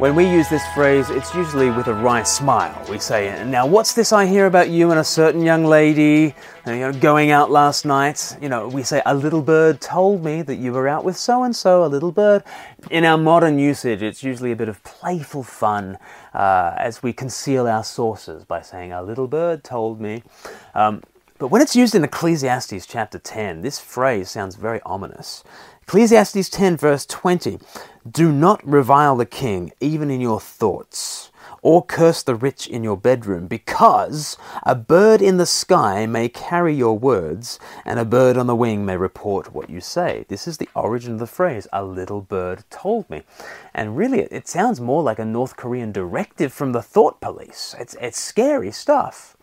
When we use this phrase, it's usually with a wry smile. We say, Now, what's this I hear about you and a certain young lady you know, going out last night? You know, we say, A little bird told me that you were out with so and so, a little bird. In our modern usage, it's usually a bit of playful fun uh, as we conceal our sources by saying, A little bird told me. Um, but when it's used in Ecclesiastes chapter 10, this phrase sounds very ominous. Ecclesiastes 10, verse 20 Do not revile the king, even in your thoughts, or curse the rich in your bedroom, because a bird in the sky may carry your words, and a bird on the wing may report what you say. This is the origin of the phrase, a little bird told me. And really, it sounds more like a North Korean directive from the thought police. It's, it's scary stuff.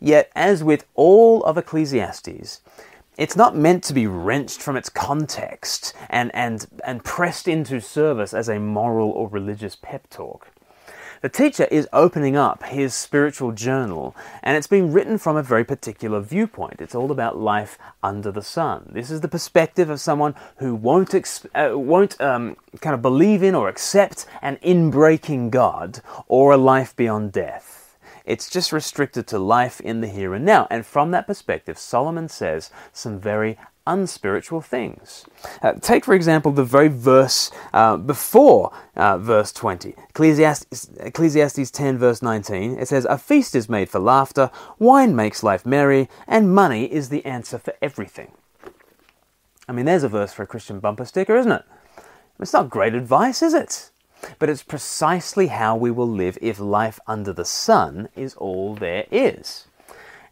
Yet, as with all of Ecclesiastes, it's not meant to be wrenched from its context and, and, and pressed into service as a moral or religious pep talk. The teacher is opening up his spiritual journal, and it's being written from a very particular viewpoint. It's all about life under the sun. This is the perspective of someone who won't, uh, won't um, kind of believe in or accept an inbreaking God or a life beyond death. It's just restricted to life in the here and now. And from that perspective, Solomon says some very unspiritual things. Uh, take, for example, the very verse uh, before uh, verse 20. Ecclesiastes, Ecclesiastes 10, verse 19. It says, A feast is made for laughter, wine makes life merry, and money is the answer for everything. I mean, there's a verse for a Christian bumper sticker, isn't it? It's not great advice, is it? But it's precisely how we will live if life under the sun is all there is.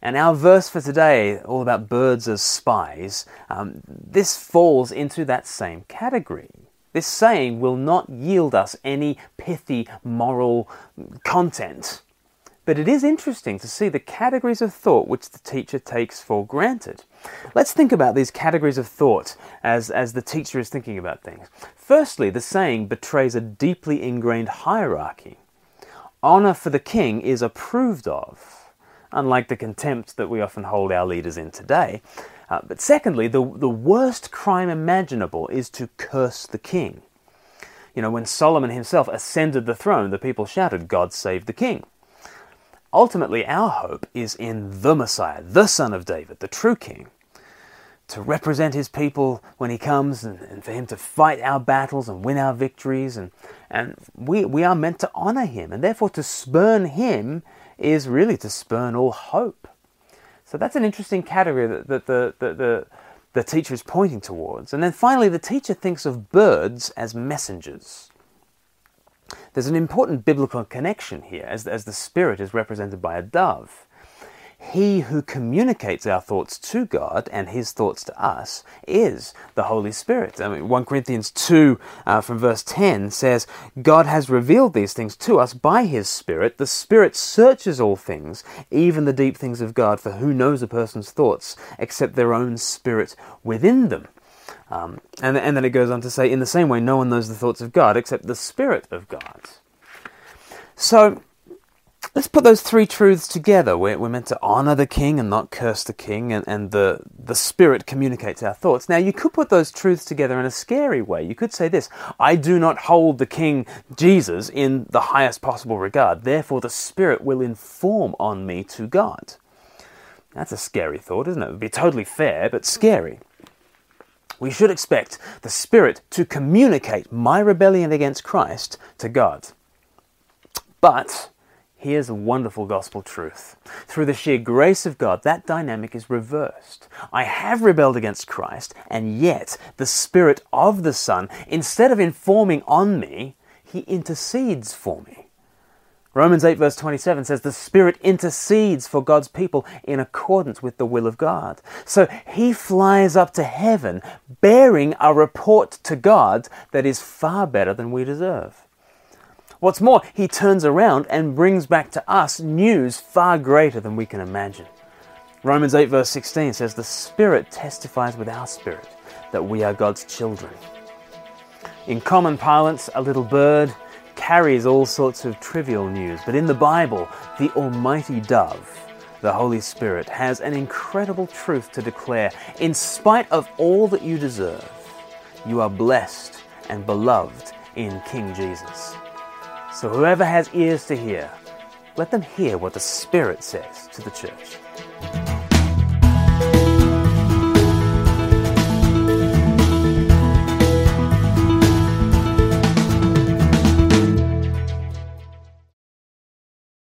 And our verse for today, all about birds as spies, um, this falls into that same category. This saying will not yield us any pithy moral content. But it is interesting to see the categories of thought which the teacher takes for granted. Let's think about these categories of thought as, as the teacher is thinking about things. Firstly, the saying betrays a deeply ingrained hierarchy. Honor for the king is approved of, unlike the contempt that we often hold our leaders in today. Uh, but secondly, the, the worst crime imaginable is to curse the king. You know, when Solomon himself ascended the throne, the people shouted, God save the king. Ultimately, our hope is in the Messiah, the Son of David, the true King, to represent his people when he comes and, and, for him to fight our battles and win our victories. And, and we, we are meant to honor him. And therefore, to spurn him is really to spurn all hope. So that's an interesting category that, that the, the, the, the teacher is pointing towards. And then finally, the teacher thinks of birds as messengers. There's an important biblical connection here, as, as the Spirit is represented by a dove. He who communicates our thoughts to God and His thoughts to us is the Holy Spirit. I mean, 1 Corinthians 2 uh, from verse 10 says, God has revealed these things to us by His Spirit. The Spirit searches all things, even the deep things of God, for who knows a person's thoughts except their own spirit within them? Um, and, and then it goes on to say, in the same way, no one knows the thoughts of God except the Spirit of God. So, let's put those three truths together. We're, we're meant to honor the king and not curse the king, and, and the, the Spirit communicates our thoughts. Now, you could put those truths together in a scary way. You could say this I do not hold the king Jesus in the highest possible regard, therefore, the Spirit will inform on me to God. That's a scary thought, isn't it? It would be totally fair, but scary we should expect the Spirit to communicate my rebellion against Christ to God. But here's a wonderful gospel truth. Through the sheer grace of God, that dynamic is reversed. I have rebelled against Christ, and yet the Spirit of the Son, instead of informing on me, he intercedes for me. Romans 8, verse 27 says, The Spirit intercedes for God's people in accordance with the will of God. So he flies up to heaven bearing a report to God that is far better than we deserve. What's more, he turns around and brings back to us news far greater than we can imagine. Romans 8, verse 16 says, The Spirit testifies with our spirit that we are God's children. In common parlance, a little bird carries all sorts of trivial news, but in the Bible, the Almighty Dove, the Holy Spirit, has an incredible truth to declare. In spite of all that you deserve, you are blessed and beloved in King Jesus. So whoever has ears to hear, let them hear what the Spirit says to the church.